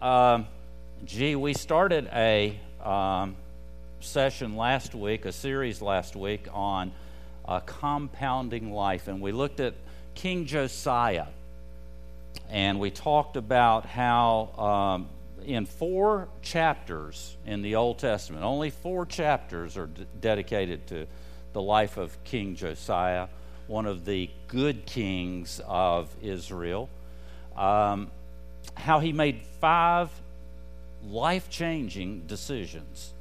Um, gee, we started a um, session last week, a series last week on uh, compounding life, and we looked at King Josiah. And we talked about how um, in four chapters in the Old Testament, only four chapters are d- dedicated to the life of King Josiah, one of the good kings of Israel. Um, how he made five life changing decisions.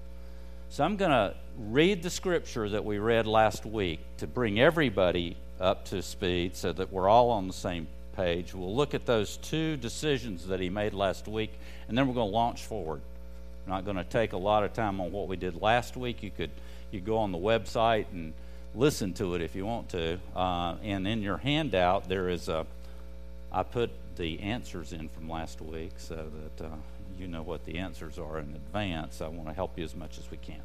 So I'm going to read the scripture that we read last week to bring everybody up to speed so that we're all on the same page. We'll look at those two decisions that he made last week, and then we're going to launch forward. I'm not going to take a lot of time on what we did last week. You could you go on the website and listen to it if you want to. Uh, and in your handout, there is a I put the answers in from last week so that uh, you know what the answers are in advance. I want to help you as much as we can.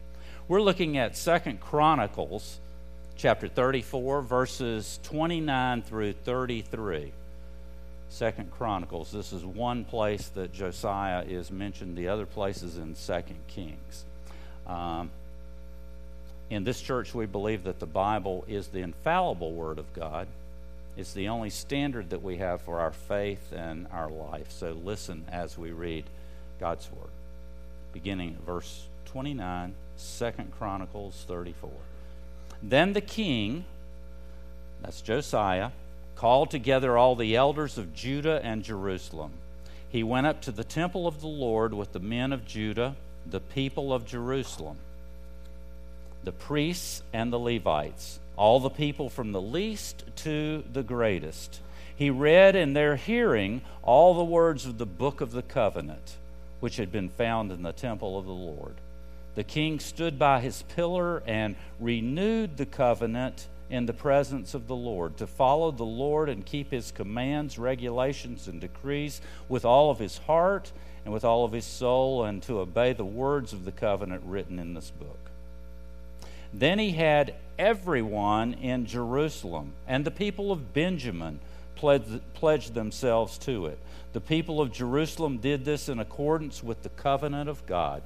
We're looking at Second Chronicles chapter 34 verses 29 through 33. Second Chronicles. This is one place that Josiah is mentioned. The other places in Second Kings. Um, in this church, we believe that the Bible is the infallible Word of God. It's the only standard that we have for our faith and our life. So listen as we read God's Word. Beginning at verse 29, 2 Chronicles 34. Then the king, that's Josiah, called together all the elders of Judah and Jerusalem. He went up to the temple of the Lord with the men of Judah, the people of Jerusalem, the priests and the Levites, all the people from the least to the greatest. He read in their hearing all the words of the book of the covenant, which had been found in the temple of the Lord. The king stood by his pillar and renewed the covenant in the presence of the Lord, to follow the Lord and keep his commands, regulations, and decrees with all of his heart and with all of his soul, and to obey the words of the covenant written in this book. Then he had everyone in Jerusalem and the people of Benjamin pledged, pledged themselves to it. The people of Jerusalem did this in accordance with the covenant of God,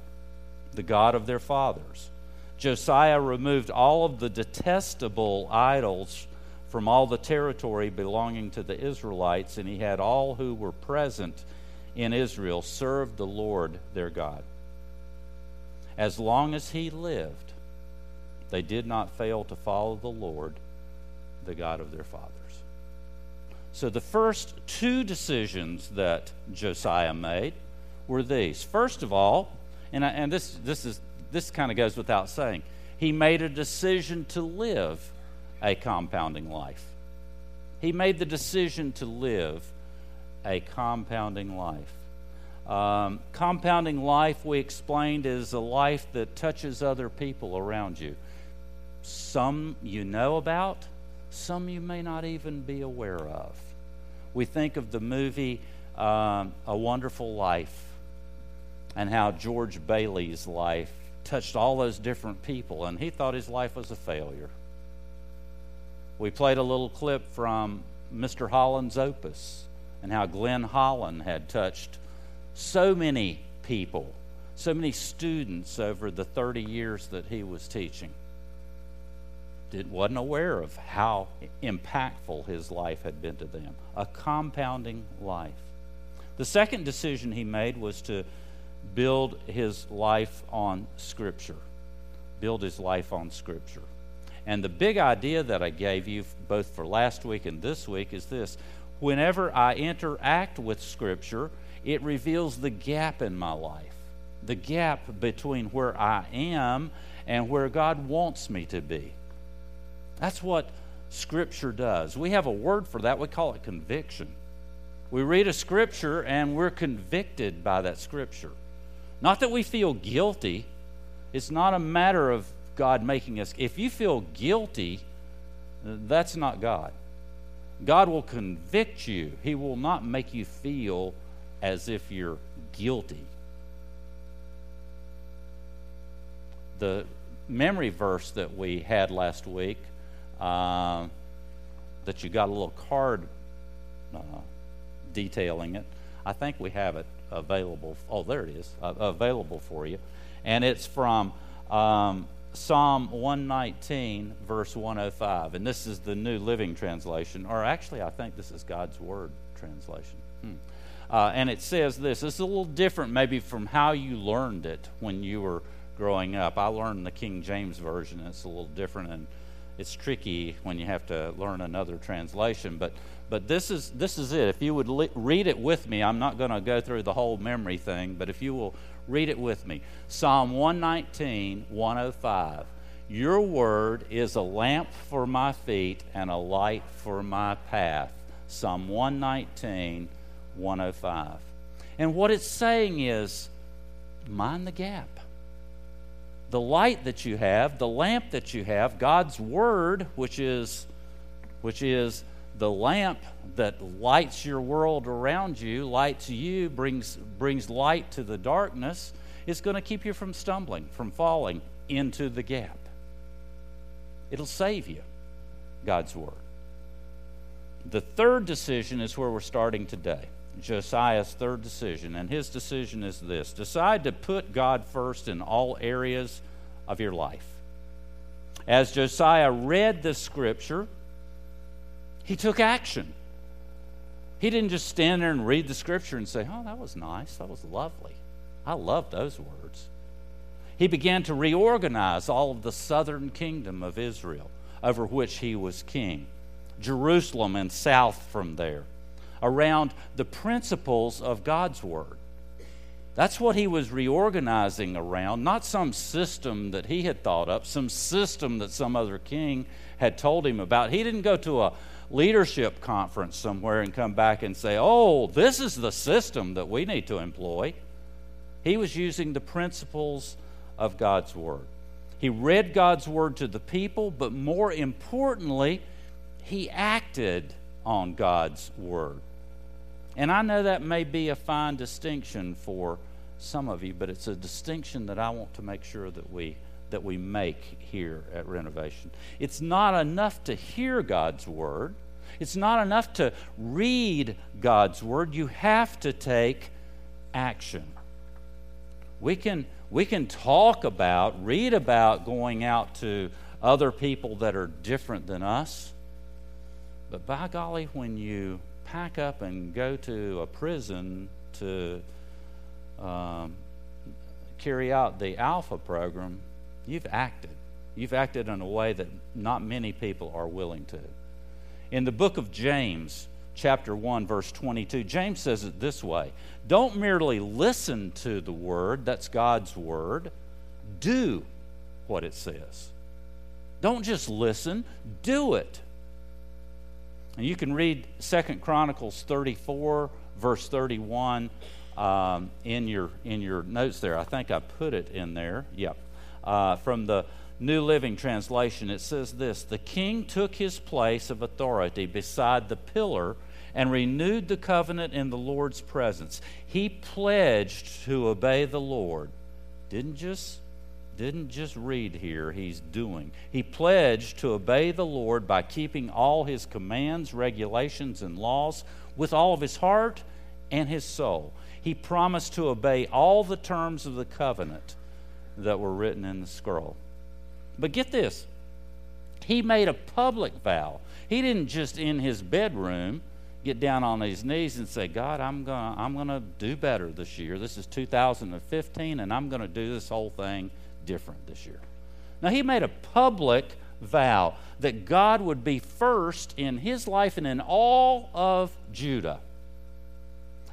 the God of their fathers. Josiah removed all of the detestable idols from all the territory belonging to the Israelites, and he had all who were present in Israel serve the Lord their God. As long as he lived, they did not fail to follow the Lord, the God of their fathers. So the first two decisions that Josiah made were these. First of all, and, I, and this, this is this kind of goes without saying. He made a decision to live a compounding life. He made the decision to live a compounding life. Um, compounding life, we explained, is a life that touches other people around you. Some you know about, some you may not even be aware of. We think of the movie um, A Wonderful Life and how George Bailey's life touched all those different people, and he thought his life was a failure. We played a little clip from Mr. Holland's opus and how Glenn Holland had touched so many people, so many students over the 30 years that he was teaching. Did, wasn't aware of how impactful his life had been to them. A compounding life. The second decision he made was to build his life on Scripture. Build his life on Scripture. And the big idea that I gave you both for last week and this week is this whenever I interact with Scripture, it reveals the gap in my life, the gap between where I am and where God wants me to be. That's what Scripture does. We have a word for that, we call it conviction. We read a Scripture and we're convicted by that Scripture. Not that we feel guilty. It's not a matter of God making us. If you feel guilty, that's not God. God will convict you, He will not make you feel as if you're guilty. The memory verse that we had last week, uh, that you got a little card uh, detailing it, I think we have it available. Oh, there it is, uh, available for you. And it's from um, Psalm 119, verse 105. And this is the New Living Translation, or actually, I think this is God's Word translation. Hmm. Uh, and it says this. It's a little different, maybe, from how you learned it when you were growing up. I learned the King James Version, it's a little different, and it's tricky when you have to learn another translation. But but this is this is it. If you would read it with me, I'm not going to go through the whole memory thing, but if you will read it with me, Psalm 119, 105. Your word is a lamp for my feet and a light for my path. Psalm 119, 105. And what it's saying is, mind the gap. The light that you have, the lamp that you have, God's word, which is which is the lamp that lights your world around you, lights you, brings, brings light to the darkness, is going to keep you from stumbling, from falling into the gap. It'll save you, God's Word. The third decision is where we're starting today. Josiah's third decision, and his decision is this decide to put God first in all areas of your life. As Josiah read the scripture, he took action. He didn't just stand there and read the scripture and say, Oh, that was nice. That was lovely. I love those words. He began to reorganize all of the southern kingdom of Israel over which he was king, Jerusalem and south from there, around the principles of God's word. That's what he was reorganizing around, not some system that he had thought up, some system that some other king had told him about. He didn't go to a leadership conference somewhere and come back and say, oh, this is the system that we need to employ. He was using the principles of God's Word. He read God's Word to the people, but more importantly, he acted on God's Word. And I know that may be a fine distinction for some of you, but it's a distinction that I want to make sure that we that we make here at Renovation. It's not enough to hear God's Word, it's not enough to read God's Word. You have to take action. We can, we can talk about, read about going out to other people that are different than us, but by golly, when you pack up and go to a prison to um, carry out the Alpha program, You've acted. You've acted in a way that not many people are willing to. In the book of James, chapter 1, verse 22, James says it this way Don't merely listen to the word, that's God's word, do what it says. Don't just listen, do it. And you can read Second Chronicles 34, verse 31 um, in, your, in your notes there. I think I put it in there. Yep uh, from the New Living Translation, it says this The king took his place of authority beside the pillar and renewed the covenant in the Lord's presence. He pledged to obey the Lord. Didn't just didn't just read here, he's doing. He pledged to obey the Lord by keeping all his commands, regulations, and laws with all of his heart and his soul. He promised to obey all the terms of the covenant that were written in the scroll. But get this he made a public vow. He didn't just in his bedroom get down on his knees and say, God, I'm going to I'm going to do better this year. This is 2015, and I'm going to do this whole thing different this year. Now, he made a public vow that God would be first in his life and in all of Judah.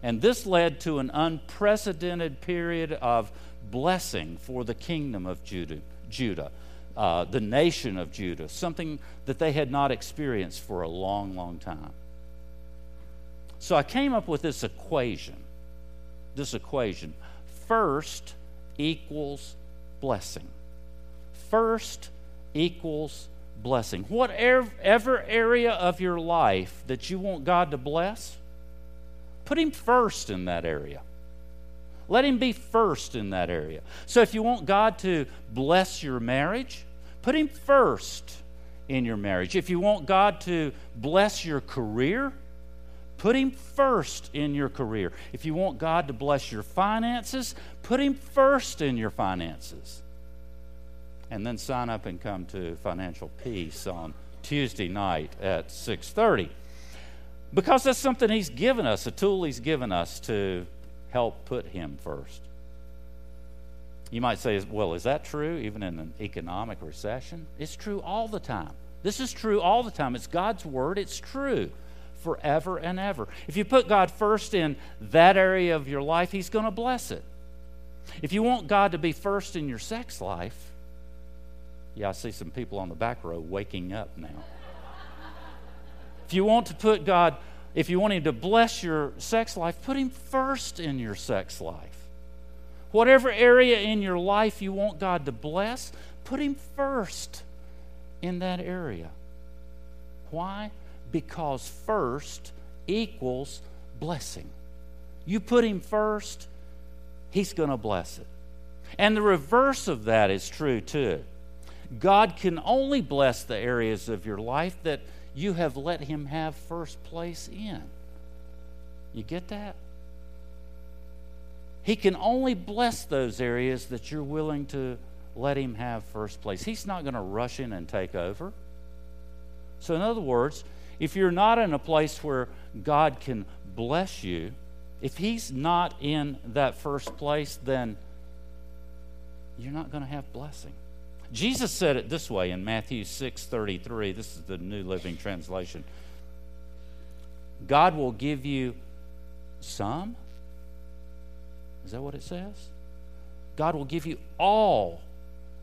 And this led to an unprecedented period of blessing for the kingdom of Judah, Judah uh, the nation of Judah, something that they had not experienced for a long, long time. So I came up with this equation. This equation. First equals blessing. First equals blessing. Whatever area of your life that you want God to bless, put Him first in that area. Let Him be first in that area. So if you want God to bless your marriage, put Him first in your marriage. If you want God to bless your career, put Him first in your career. If you want God to bless your finances, put Him first in your finances. And then sign up and come to Financial Peace on Tuesday night at 6:30. Because that's something he's given us, a tool he's given us to help put him first. You might say, well, is that true even in an economic recession? It's true all the time. This is true all the time. It's God's word, it's true forever and ever. If you put God first in that area of your life, He's going to bless it. If you want God to be first in your sex life, yeah, I see some people on the back row waking up now. If you want to put God, if you want Him to bless your sex life, put Him first in your sex life. Whatever area in your life you want God to bless, put Him first in that area. Why? Because first equals blessing. You put Him first, He's going to bless it. And the reverse of that is true too. God can only bless the areas of your life that you have let him have first place in. You get that? He can only bless those areas that you're willing to let him have first place. He's not going to rush in and take over. So, in other words, if you're not in a place where God can bless you, if He's not in that first place, then you're not going to have blessing. Jesus said it this way in Matthew 6:33. This is the New Living Translation. God will give you some. Is that what it says? God will give you all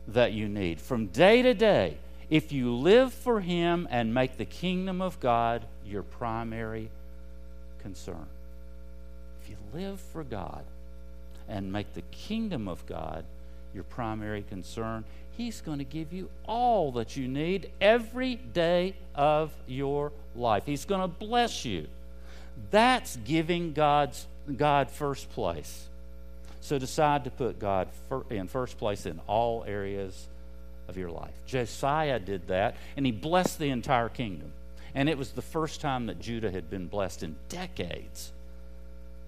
that you need from day to day if you live for Him and make the kingdom of God your primary concern. If you live for God and make the kingdom of God your primary concern, He's going to give you all that you need every day of your life. He's going to bless you. That's giving God's, God first place. So decide to put God in first place in all areas of your life. Josiah did that, and he blessed the entire kingdom. And it was the first time that Judah had been blessed in decades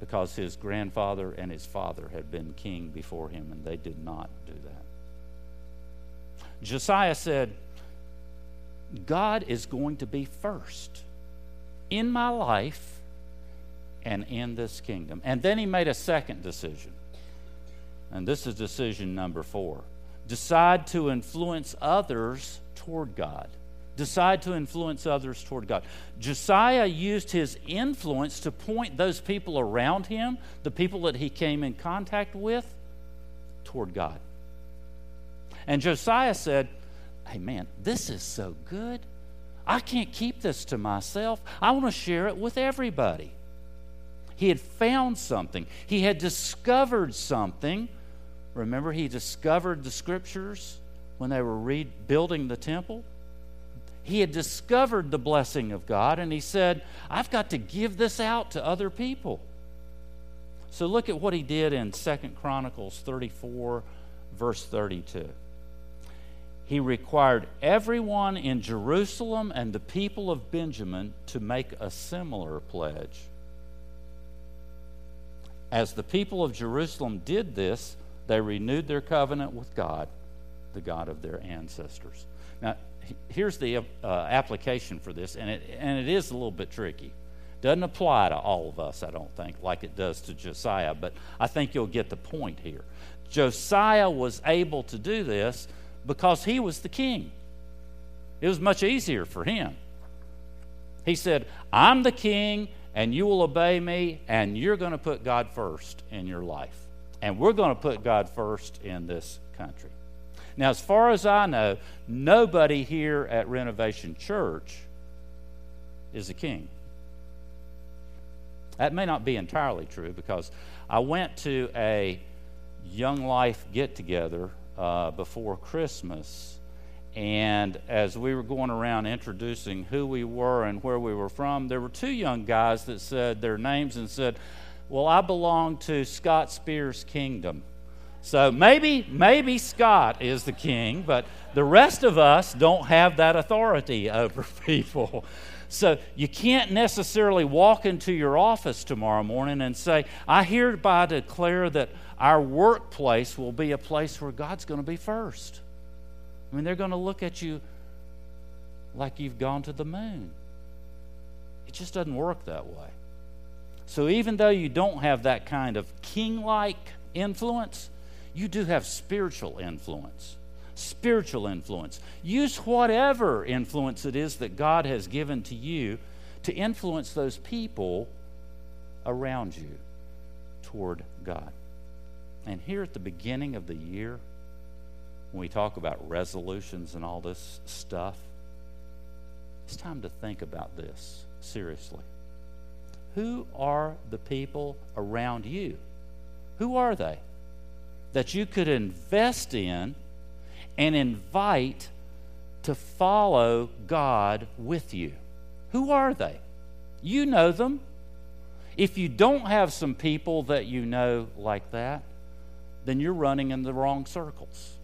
because his grandfather and his father had been king before him, and they did not do that. Josiah said, God is going to be first in my life and in this kingdom. And then he made a second decision. And this is decision number four decide to influence others toward God. Decide to influence others toward God. Josiah used his influence to point those people around him, the people that he came in contact with, toward God. And Josiah said, Hey, man, this is so good. I can't keep this to myself. I want to share it with everybody. He had found something, he had discovered something. Remember, he discovered the scriptures when they were rebuilding the temple? He had discovered the blessing of God, and he said, I've got to give this out to other people. So look at what he did in Second Chronicles 34, verse 32 he required everyone in Jerusalem and the people of Benjamin to make a similar pledge. As the people of Jerusalem did this, they renewed their covenant with God, the God of their ancestors. Now, here's the uh, application for this, and it, and it is a little bit tricky. Doesn't apply to all of us, I don't think, like it does to Josiah, but I think you'll get the point here. Josiah was able to do this because he was the king. It was much easier for him. He said, I'm the king, and you will obey me, and you're going to put God first in your life. And we're going to put God first in this country. Now, as far as I know, nobody here at Renovation Church is a king. That may not be entirely true because I went to a Young Life get together uh, before Christmas. And as we were going around introducing who we were and where we were from, there were two young guys that said their names and said, Well, I belong to Scott Spears' kingdom. So maybe, maybe Scott is the king, but the rest of us don't have that authority over people. So you can't necessarily walk into your office tomorrow morning and say, I hereby declare that our workplace will be a place where God's going to be first. I mean, they're going to look at you like you've gone to the moon. It just doesn't work that way. So even though you don't have that kind of king like influence, you do have spiritual influence. Spiritual influence. Use whatever influence it is that God has given to you to influence those people around you toward God. And here at the beginning of the year, when we talk about resolutions and all this stuff, it's time to think about this seriously. Who are the people around you? Who are they that you could invest in and invite to follow God with you? Who are they? You know them. If you don't have some people that you know like that, then you're running in the wrong circles.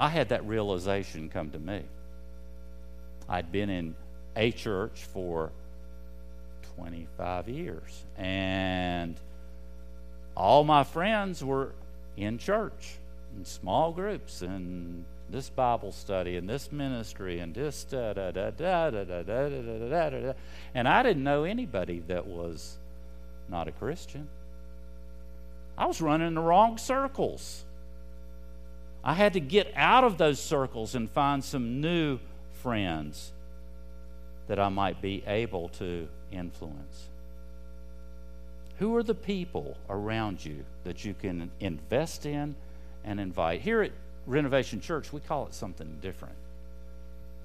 I had that realization come to me. I'd been in a church for 25 years, and all my friends were in church, in small groups, and this Bible study, and this ministry, and this da da da da da da da da da da da. And I didn't know anybody that was not a Christian. I was running in the wrong circles. I had to get out of those circles and find some new friends that I might be able to influence. Who are the people around you that you can invest in and invite? Here at Renovation Church, we call it something different.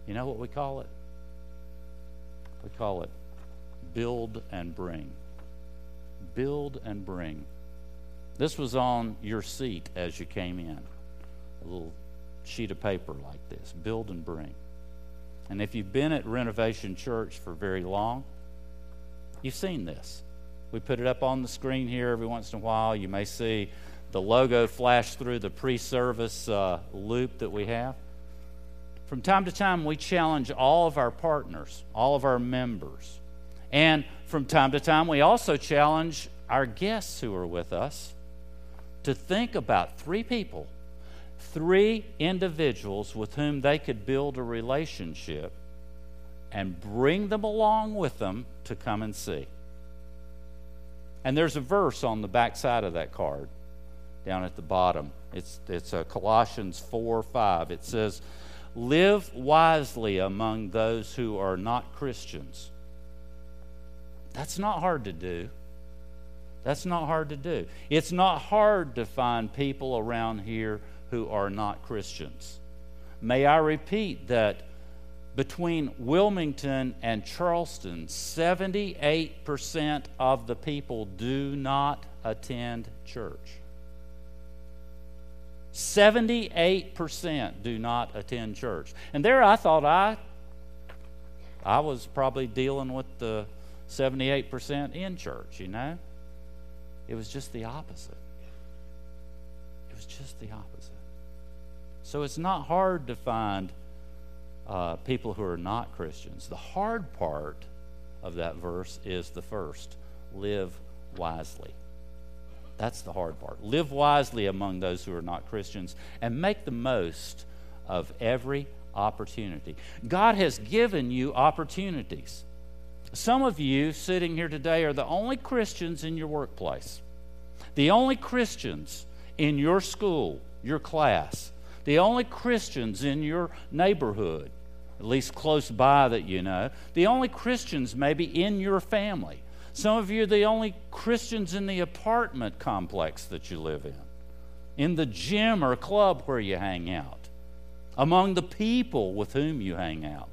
You know what we call it? We call it build and bring. Build and bring. This was on your seat as you came in a little sheet of paper like this build and bring. And if you've been at Renovation Church for very long, you've seen this. We put it up on the screen here every once in a while. You may see the logo flash through the pre service uh, loop that we have. From time to time, we challenge all of our partners, all of our members. And from time to time, we also challenge our guests who are with us to think about three people three individuals with whom they could build a relationship and bring them along with them to come and see. And there's a verse on the back side of that card down at the bottom. It's, it's a Colossians 4 5. It says, Live wisely among those who are not Christians. That's not hard to do. That's not hard to do. It's not hard to find people around here who are not Christians. May I repeat that between Wilmington and Charleston, 78% of the people do not attend church. 78% do not attend church. And there I thought I I was probably dealing with the 78% in church, you know? It was just the opposite. It was just the opposite. So it's not hard to find uh, people who are not Christians. The hard part of that verse is the first live wisely. That's the hard part. Live wisely among those who are not Christians and make the most of every opportunity. God has given you opportunities. Some of you sitting here today are the only Christians in your workplace, the only Christians in your school, your class, the only Christians in your neighborhood, at least close by that you know, the only Christians maybe in your family. Some of you are the only Christians in the apartment complex that you live in, in the gym or club where you hang out, among the people with whom you hang out.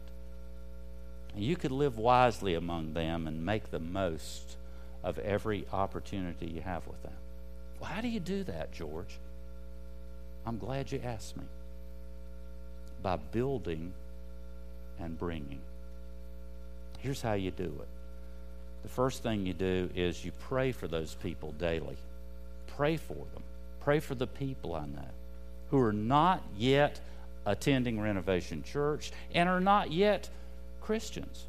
You could live wisely among them and make the most of every opportunity you have with them. Well, how do you do that, George? I'm glad you asked me. By building and bringing. Here's how you do it. The first thing you do is you pray for those people daily. Pray for them. Pray for the people I know who are not yet attending Renovation Church and are not yet Christians.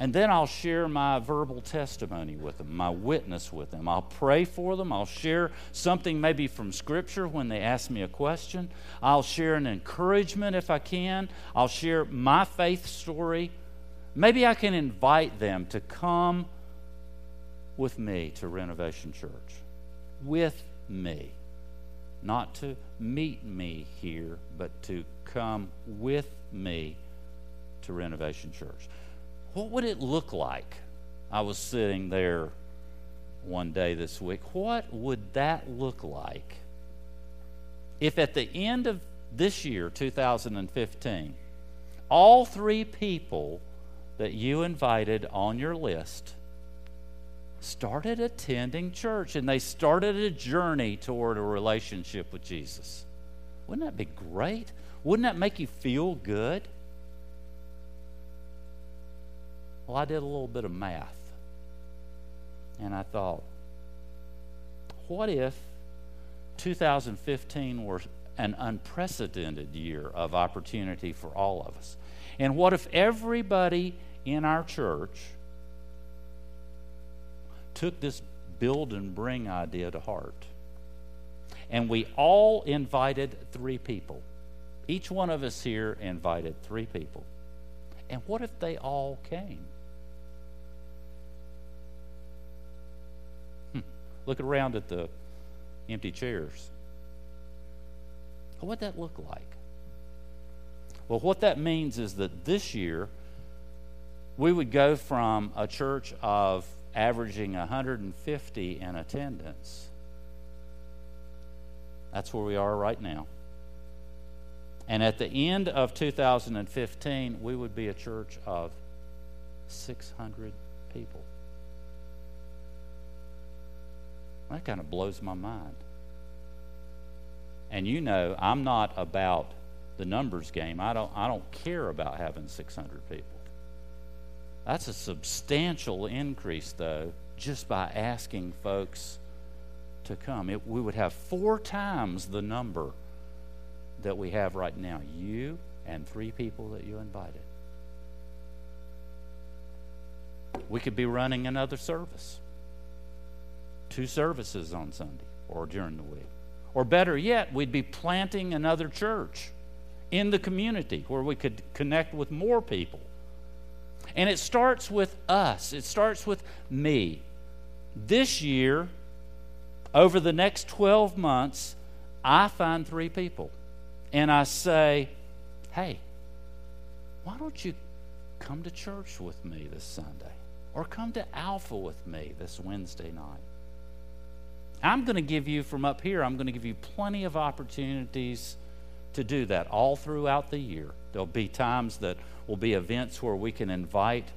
And then I'll share my verbal testimony with them, my witness with them. I'll pray for them. I'll share something maybe from Scripture when they ask me a question. I'll share an encouragement if I can. I'll share my faith story. Maybe I can invite them to come with me to Renovation Church. With me. Not to meet me here, but to come with me to Renovation Church. What would it look like? I was sitting there one day this week. What would that look like if at the end of this year, 2015, all three people that you invited on your list started attending church and they started a journey toward a relationship with Jesus? Wouldn't that be great? Wouldn't that make you feel good? Well, I did a little bit of math. And I thought, what if 2015 were an unprecedented year of opportunity for all of us? And what if everybody in our church took this build and bring idea to heart? And we all invited three people. Each one of us here invited three people. And what if they all came? Look around at the empty chairs. What would that look like? Well, what that means is that this year we would go from a church of averaging 150 in attendance. That's where we are right now. And at the end of 2015, we would be a church of 600 people. That kind of blows my mind. And you know, I'm not about the numbers game. I don't, I don't care about having 600 people. That's a substantial increase, though, just by asking folks to come. It, we would have four times the number that we have right now. You and three people that you invited. We could be running another service two services on Sunday or during the week. Or better yet, we'd be planting another church in the community where we could connect with more people. And it starts with us, it starts with me. This year, over the next 12 months, I find three people and I say, hey, why don't you come to church with me this Sunday? Or come to Alpha with me this Wednesday night? I'm going to give you from up here, I'm going to give you plenty of opportunities to do that all throughout the year. There'll be times that will be events where we can invite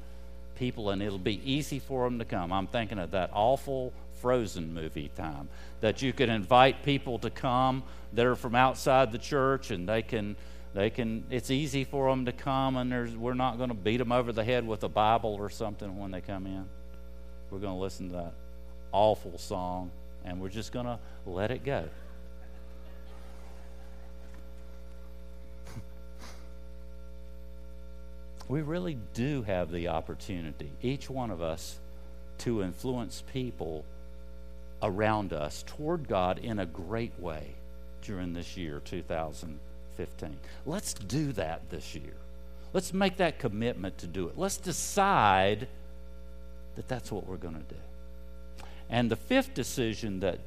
people and it'll be easy for them to come. I'm thinking of that awful Frozen movie time that you can invite people to come that are from outside the church and they can they can it's easy for them to come and there's we're not going to beat them over the head with a bible or something when they come in we're going to listen to that awful song and we're just going to let it go. we really do have the opportunity, each one of us, to influence people around us toward God in a great way during this year, 2015. Let's do that this year. Let's make that commitment to do it. Let's decide that that's what we're going to do. And the fifth decision that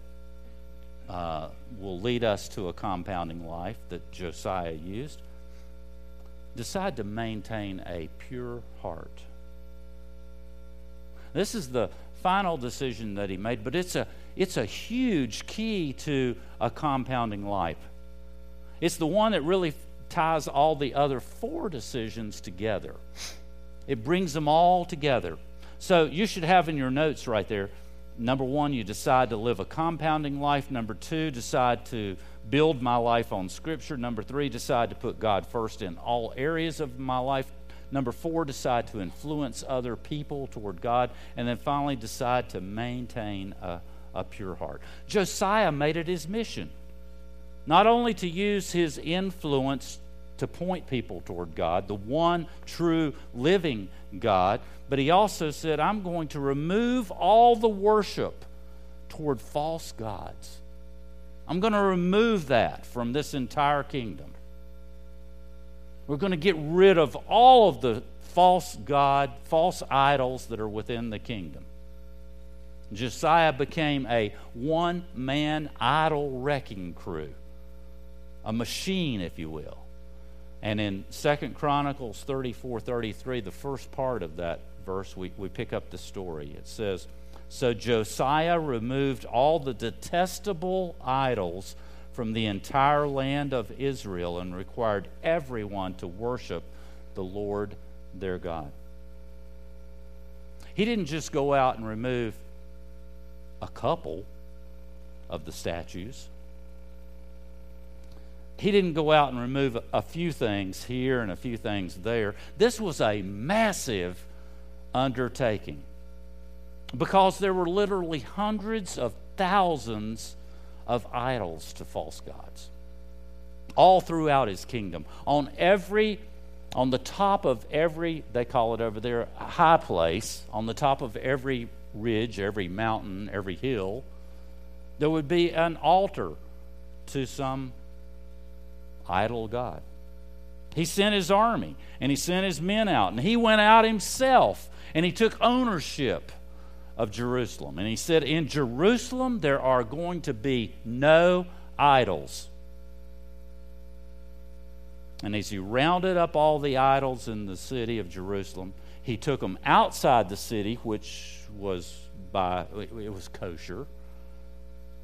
uh, will lead us to a compounding life that Josiah used decide to maintain a pure heart. This is the final decision that he made, but it's a, it's a huge key to a compounding life. It's the one that really ties all the other four decisions together. It brings them all together. So you should have in your notes right there number one, you decide to live a compounding life. Number two, decide to build my life on Scripture. Number three, decide to put God first in all areas of my life. Number four, decide to influence other people toward God. And then finally, decide to maintain a, a pure heart. Josiah made it his mission. not only to use his influence to point people toward God, the one true living God, but he also said, I'm going to remove all the worship toward false gods. I'm going to remove that from this entire kingdom. We're going to get rid of all of the false God, false idols that are within the kingdom. Josiah became a one man idol wrecking crew, a machine, if you will. And in Second Chronicles 34 33, the first part of that verse, we, we pick up the story. It says, So Josiah removed all the detestable idols from the entire land of Israel and required everyone to worship the Lord their God. He didn't just go out and remove a couple of the statues. He didn't go out and remove a few things here and a few things there. This was a massive undertaking because there were literally hundreds of thousands of idols to false gods all throughout his kingdom. On every on the top of every they call it over there high place, on the top of every ridge, every mountain, every hill, there would be an altar to some idol god. He sent his army and he sent his men out, and he went out himself and he took ownership of Jerusalem. And he said, In Jerusalem, there are going to be no idols. And as he rounded up all the idols in the city of Jerusalem, he took them outside the city, which was by it was kosher,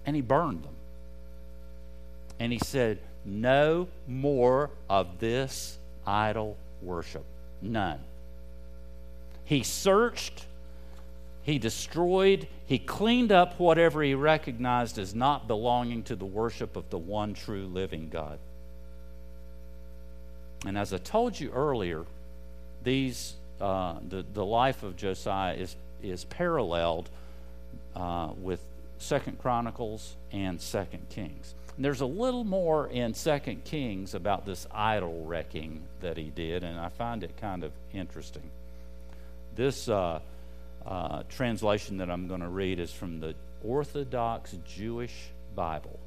and he burned them. And he said, No more of this idol worship. None. He searched he destroyed, he cleaned up whatever he recognized as not belonging to the worship of the one true living God. And as I told you earlier, these uh, the, the life of Josiah is, is paralleled uh, with Second Chronicles and Second Kings. And there's a little more in Second Kings about this idol wrecking that he did, and I find it kind of interesting. This uh, uh, translation that I'm going to read is from the Orthodox Jewish Bible,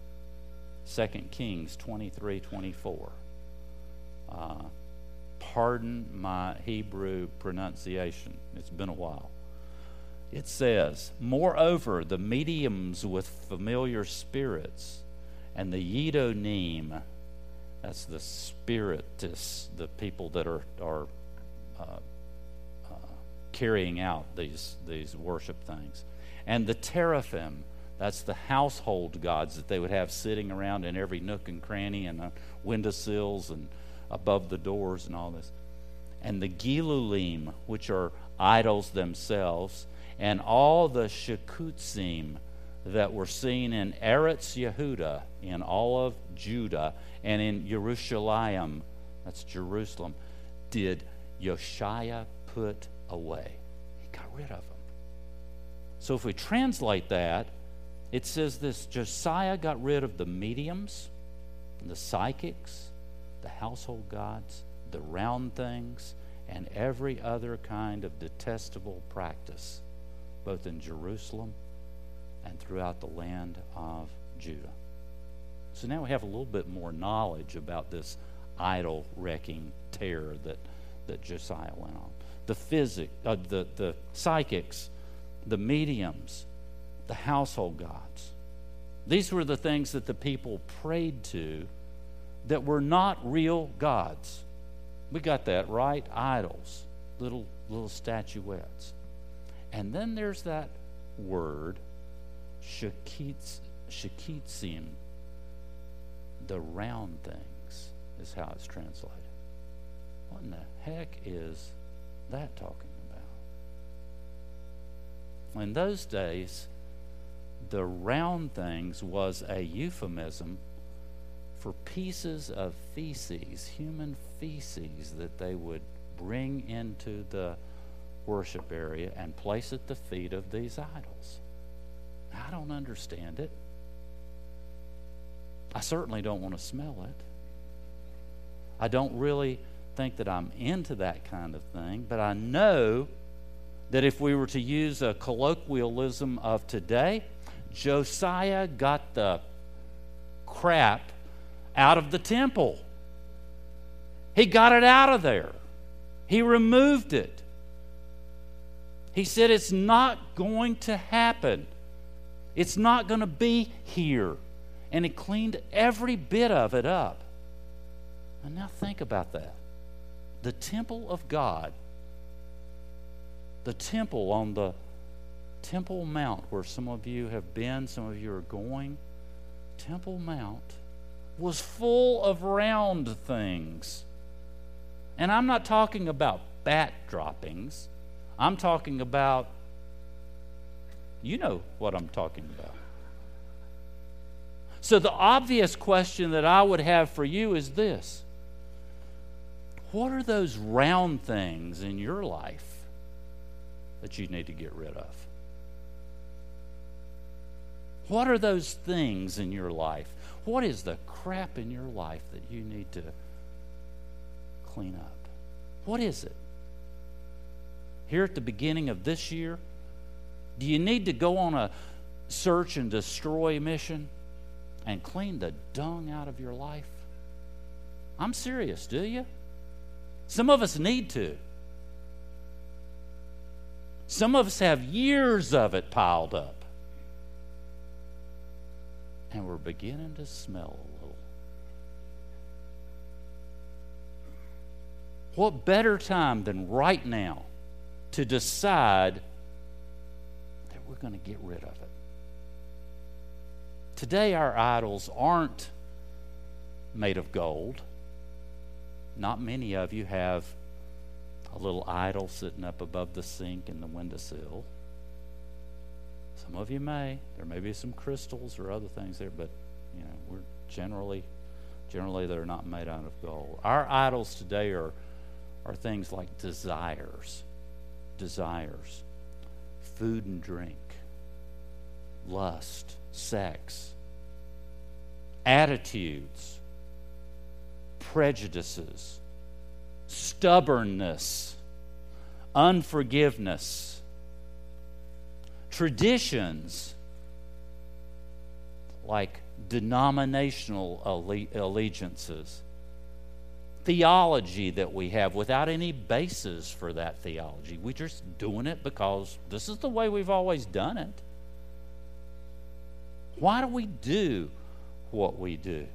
2 Kings 23 24. Uh, pardon my Hebrew pronunciation, it's been a while. It says, Moreover, the mediums with familiar spirits and the Yedonim, that's the spiritists, the people that are, are uh, carrying out these, these worship things. And the teraphim, that's the household gods that they would have sitting around in every nook and cranny and uh, windowsills and above the doors and all this. And the Gilulim, which are idols themselves, and all the Shekutzim that were seen in Eretz Yehuda, in all of Judah, and in Jerusalem, that's Jerusalem, did Josiah put away. He got rid of them. So if we translate that, it says this Josiah got rid of the mediums, the psychics, the household gods, the round things, and every other kind of detestable practice, both in Jerusalem and throughout the land of Judah. So now we have a little bit more knowledge about this idol wrecking terror that, that Josiah went on the physic, uh, the, the psychics, the mediums, the household gods. These were the things that the people prayed to that were not real gods. We got that right? Idols, little little statuettes. And then there's that word, shakitz, shakitzim, the round things is how it's translated. What in the heck is that talking about? In those days, the round things was a euphemism for pieces of feces, human feces, that they would bring into the worship area and place at the feet of these idols. I don't understand it. I certainly don't want to smell it. I don't really think that I'm into that kind of thing, but I know that if we were to use a colloquialism of today, Josiah got the crap out of the temple. He got it out of there. He removed it. He said, It's not going to happen. It's not going to be here. And he cleaned every bit of it up. And now think about that. The temple of God, the temple on the Temple Mount, where some of you have been, some of you are going, Temple Mount was full of round things. And I'm not talking about bat droppings. I'm talking about, you know what I'm talking about. So, the obvious question that I would have for you is this What are those round things in your life that you need to get rid of? What are those things in your life? What is the crap in your life that you need to clean up? What is it? Here at the beginning of this year, do you need to go on a search and destroy mission and clean the dung out of your life? I'm serious, do you? Some of us need to. Some of us have years of it piled up. And we're beginning to smell a little. What better time than right now to decide we're going to get rid of it? Today, our idols aren't made of gold. Not many of you have a little idol sitting up above the sink in the windowsill. Some of you may. There may be some crystals or other things there, but you know, we're generally generally they're not made out of gold. Our idols today are are things like desires, desires, food and drink, lust, sex, attitudes, prejudices, stubbornness, unforgiveness, traditions like denominational allegiances theology that we have without any basis for that theology. We're just doing it because this is the way we've always done it. Why do we do what we do?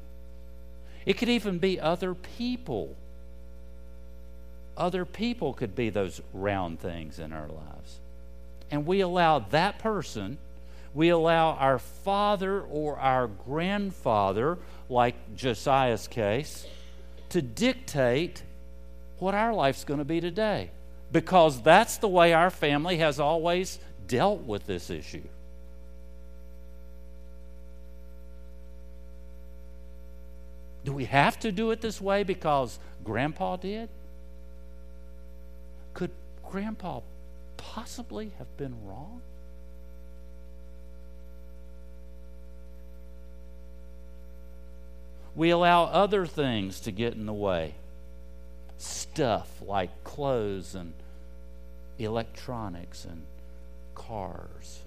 It could even be other people. Other people could be those round things in our lives. And we allow that person, we allow our father or our grandfather, like Josiah's case, to dictate what our life's going to be today because that's the way our family has always dealt with this issue. Do we have to do it this way because Grandpa did? Could Grandpa possibly have been wrong? We allow other things to get in the way. Stuff like clothes and electronics and cars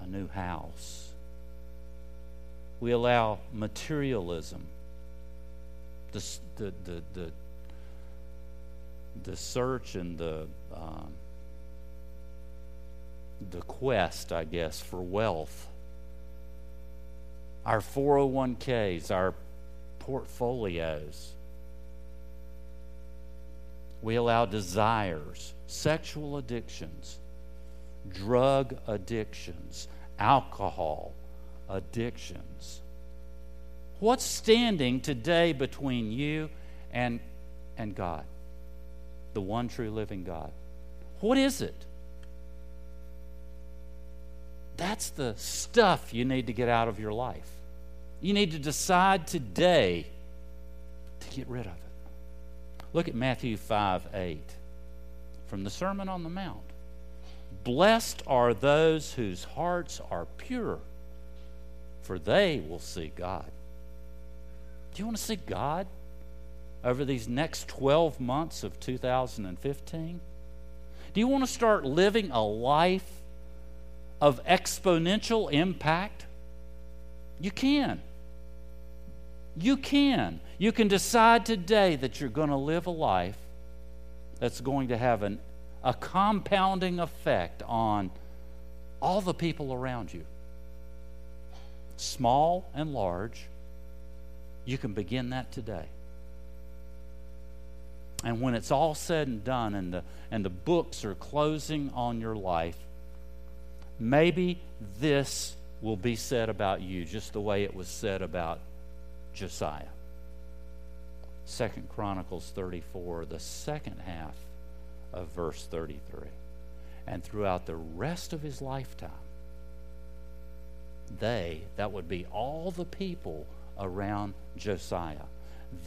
and a new house. We allow materialism, the, the, the, the, the search and the, um, the quest, I guess, for wealth our 401ks, our portfolios. We allow desires, sexual addictions, drug addictions, alcohol addictions. What's standing today between you and, and God, the one true living God? What is it? That's the stuff you need to get out of your life. You need to decide today to get rid of it. Look at Matthew 5 8 from the Sermon on the Mount. Blessed are those whose hearts are pure, for they will see God. Do you want to see God over these next 12 months of 2015? Do you want to start living a life of exponential impact? You can. You can. You can decide today that you're going to live a life that's going to have an, a compounding effect on all the people around you, small and large. You can begin that today. And when it's all said and done and the, and the books are closing on your life, maybe this will be said about you just the way it was said about Josiah. Second Chronicles 34, the second half of verse 33. And throughout the rest of his lifetime, they, that would be all the people around Josiah,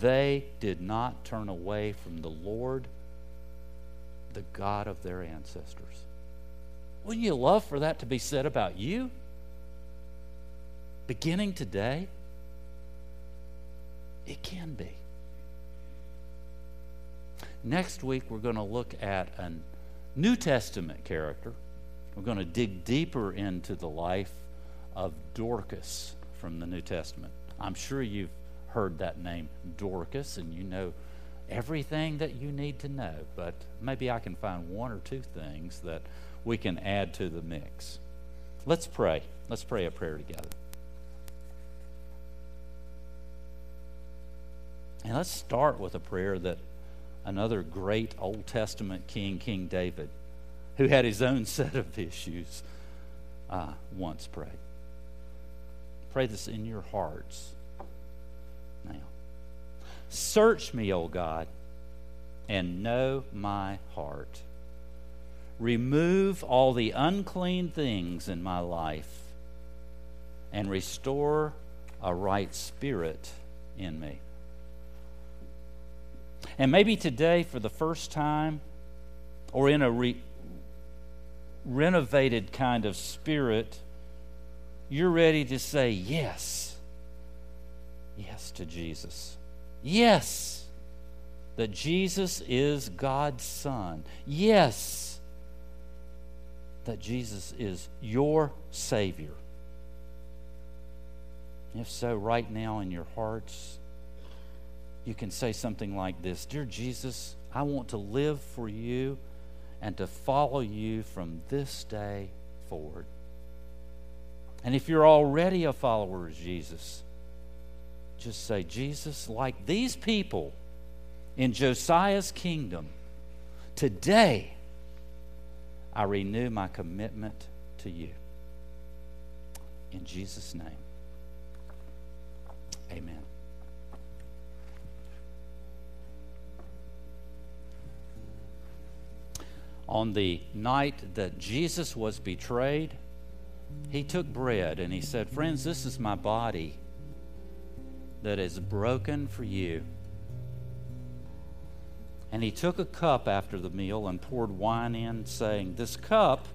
they did not turn away from the Lord, the God of their ancestors. Wouldn't you love for that to be said about you? Beginning today? It can be. Next week, we're going to look at a New Testament character. We're going to dig deeper into the life of Dorcas from the New Testament. I'm sure you've heard that name, Dorcas, and you know everything that you need to know, but maybe I can find one or two things that we can add to the mix. Let's pray. Let's pray a prayer together. And let's start with a prayer that another great Old Testament king, King David, who had his own set of issues, uh, once prayed. Pray this in your hearts now. Search me, O God, and know my heart. Remove all the unclean things in my life and restore a right spirit in me. And maybe today, for the first time, or in a re- renovated kind of spirit, you're ready to say yes. Yes to Jesus. Yes, that Jesus is God's Son. Yes, that Jesus is your Savior. If so, right now in your hearts, you can say something like this Dear Jesus, I want to live for you and to follow you from this day forward. And if you're already a follower of Jesus, just say, Jesus, like these people in Josiah's kingdom, today I renew my commitment to you. In Jesus' name, amen. on the night that Jesus was betrayed, he took bread and he said, Friends, this is my body that is broken for you. And he took a cup after the meal and poured wine in, saying, This cup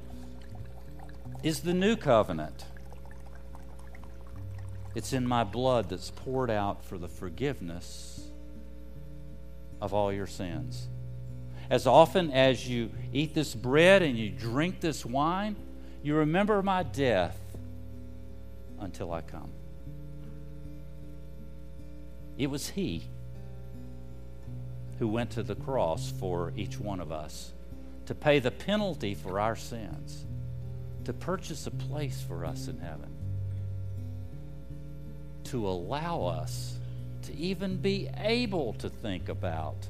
is the new covenant. It's in my blood that's poured out for the forgiveness of all your sins. As often as you eat this bread and you drink this wine, you remember my death until I come. It was He who went to the cross for each one of us to pay the penalty for our sins, to purchase a place for us in heaven, to allow us to even be able to think about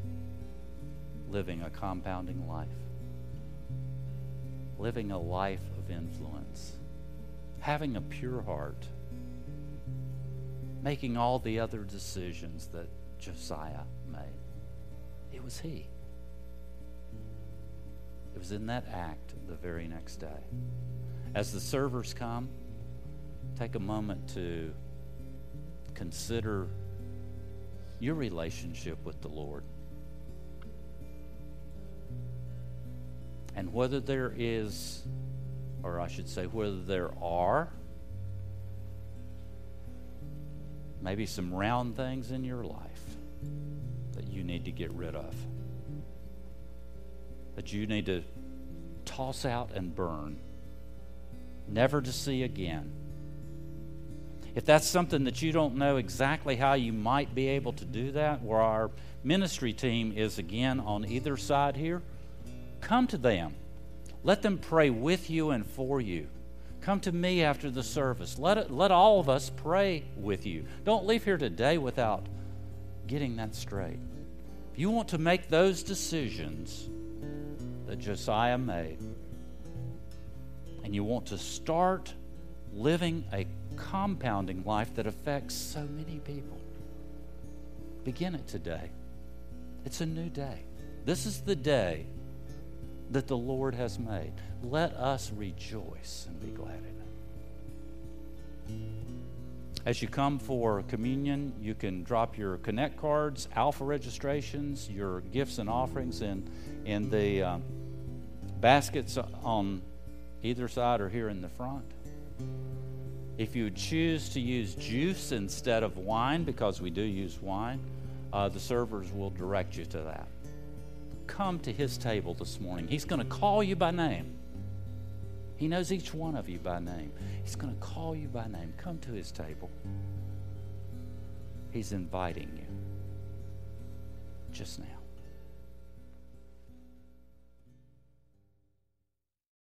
living a compounding life, living a life of influence, having a pure heart, making all the other decisions that Josiah made. It was he. It was in that act the very next day. As the servers come, take a moment to consider your relationship with the Lord. And whether there is, or I should say, whether there are maybe some round things in your life you need to get rid of, that you need to toss out and burn, never to see again. If that's something that you don't know exactly how you might be able to do that, where our ministry team is again on either side here, come to them. Let them pray with you and for you. Come to me after the service. Let, it, let all of us pray with you. Don't leave here today without getting that straight. You want to make those decisions that Josiah made, and you want to start living a compounding life that affects so many people, begin it today. It's a new day. This is the day that the Lord has made. Let us rejoice and be glad in it. As you come for communion, you can drop your Connect cards, Alpha registrations, your gifts and offerings in, in the uh, baskets on either side or here in the front. If you choose to use juice instead of wine, because we do use wine, uh, the servers will direct you to that come to his table this morning. He's going to call you by name. He knows each one of you by name. He's going to call you by name. Come to his table. He's inviting you just now.